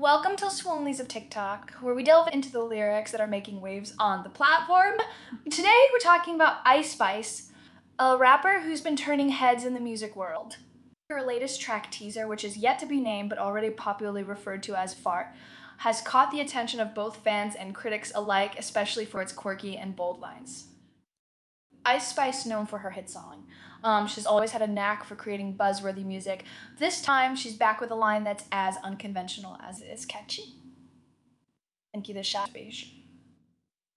Welcome to Swoonlies of TikTok, where we delve into the lyrics that are making waves on the platform. Today we're talking about Ice Spice, a rapper who's been turning heads in the music world. Her latest track teaser, which is yet to be named but already popularly referred to as Fart, has caught the attention of both fans and critics alike, especially for its quirky and bold lines. Ice Spice known for her hit song. Um, she's always had a knack for creating buzzworthy music. This time, she's back with a line that's as unconventional as it is catchy. And the shot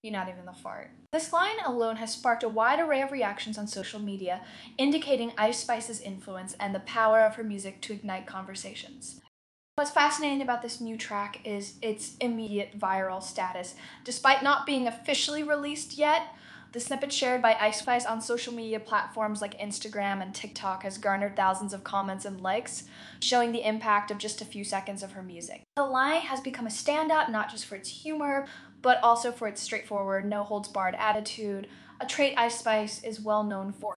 You're not even the fart. This line alone has sparked a wide array of reactions on social media, indicating Ice Spice's influence and the power of her music to ignite conversations. What's fascinating about this new track is its immediate viral status. Despite not being officially released yet, the snippet shared by Ice Spice on social media platforms like Instagram and TikTok has garnered thousands of comments and likes, showing the impact of just a few seconds of her music. The line has become a standout not just for its humor, but also for its straightforward, no holds barred attitude, a trait Ice Spice is well known for.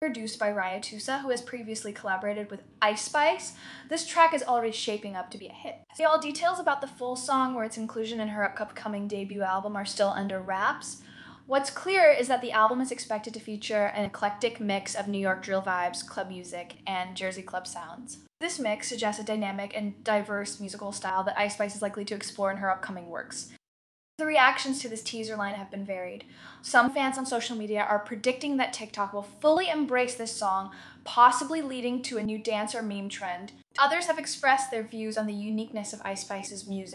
Produced by RiotUSA, who has previously collaborated with Ice Spice, this track is already shaping up to be a hit. All details about the full song or its inclusion in her upcoming debut album are still under wraps, What's clear is that the album is expected to feature an eclectic mix of New York drill vibes, club music, and Jersey club sounds. This mix suggests a dynamic and diverse musical style that Ice Spice is likely to explore in her upcoming works. The reactions to this teaser line have been varied. Some fans on social media are predicting that TikTok will fully embrace this song, possibly leading to a new dance or meme trend. Others have expressed their views on the uniqueness of Ice Spice's music.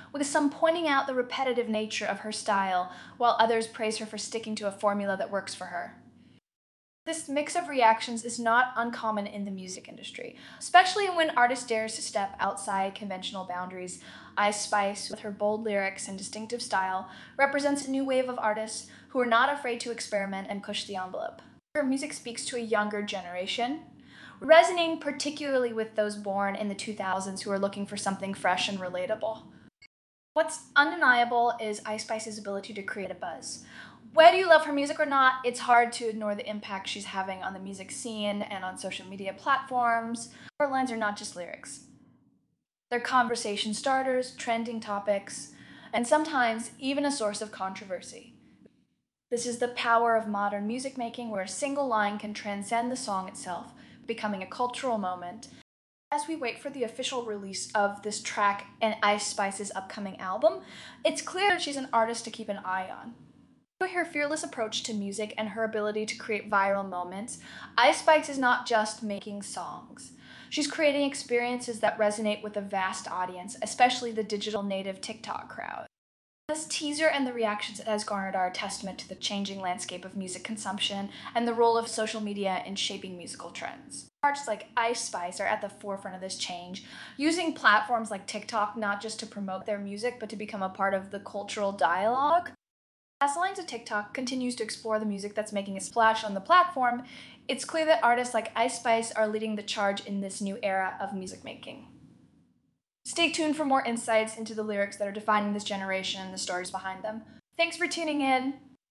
with some pointing out the repetitive nature of her style, while others praise her for sticking to a formula that works for her. This mix of reactions is not uncommon in the music industry, especially when artists dares to step outside conventional boundaries. Ice Spice, with her bold lyrics and distinctive style, represents a new wave of artists who are not afraid to experiment and push the envelope. Her music speaks to a younger generation, resonating particularly with those born in the 2000s who are looking for something fresh and relatable. What's undeniable is Ice Spice's ability to create a buzz. Whether you love her music or not, it's hard to ignore the impact she's having on the music scene and on social media platforms. Her lines are not just lyrics. They're conversation starters, trending topics, and sometimes even a source of controversy. This is the power of modern music making where a single line can transcend the song itself, becoming a cultural moment as we wait for the official release of this track and Ice Spice's upcoming album, it's clear that she's an artist to keep an eye on. With her fearless approach to music and her ability to create viral moments, Ice Spice is not just making songs. She's creating experiences that resonate with a vast audience, especially the digital native TikTok crowd. This teaser and the reactions it has garnered are a testament to the changing landscape of music consumption and the role of social media in shaping musical trends. Artists like Ice Spice are at the forefront of this change, using platforms like TikTok not just to promote their music, but to become a part of the cultural dialogue. As the Lines of TikTok continues to explore the music that's making a splash on the platform, it's clear that artists like Ice Spice are leading the charge in this new era of music making. Stay tuned for more insights into the lyrics that are defining this generation and the stories behind them. Thanks for tuning in.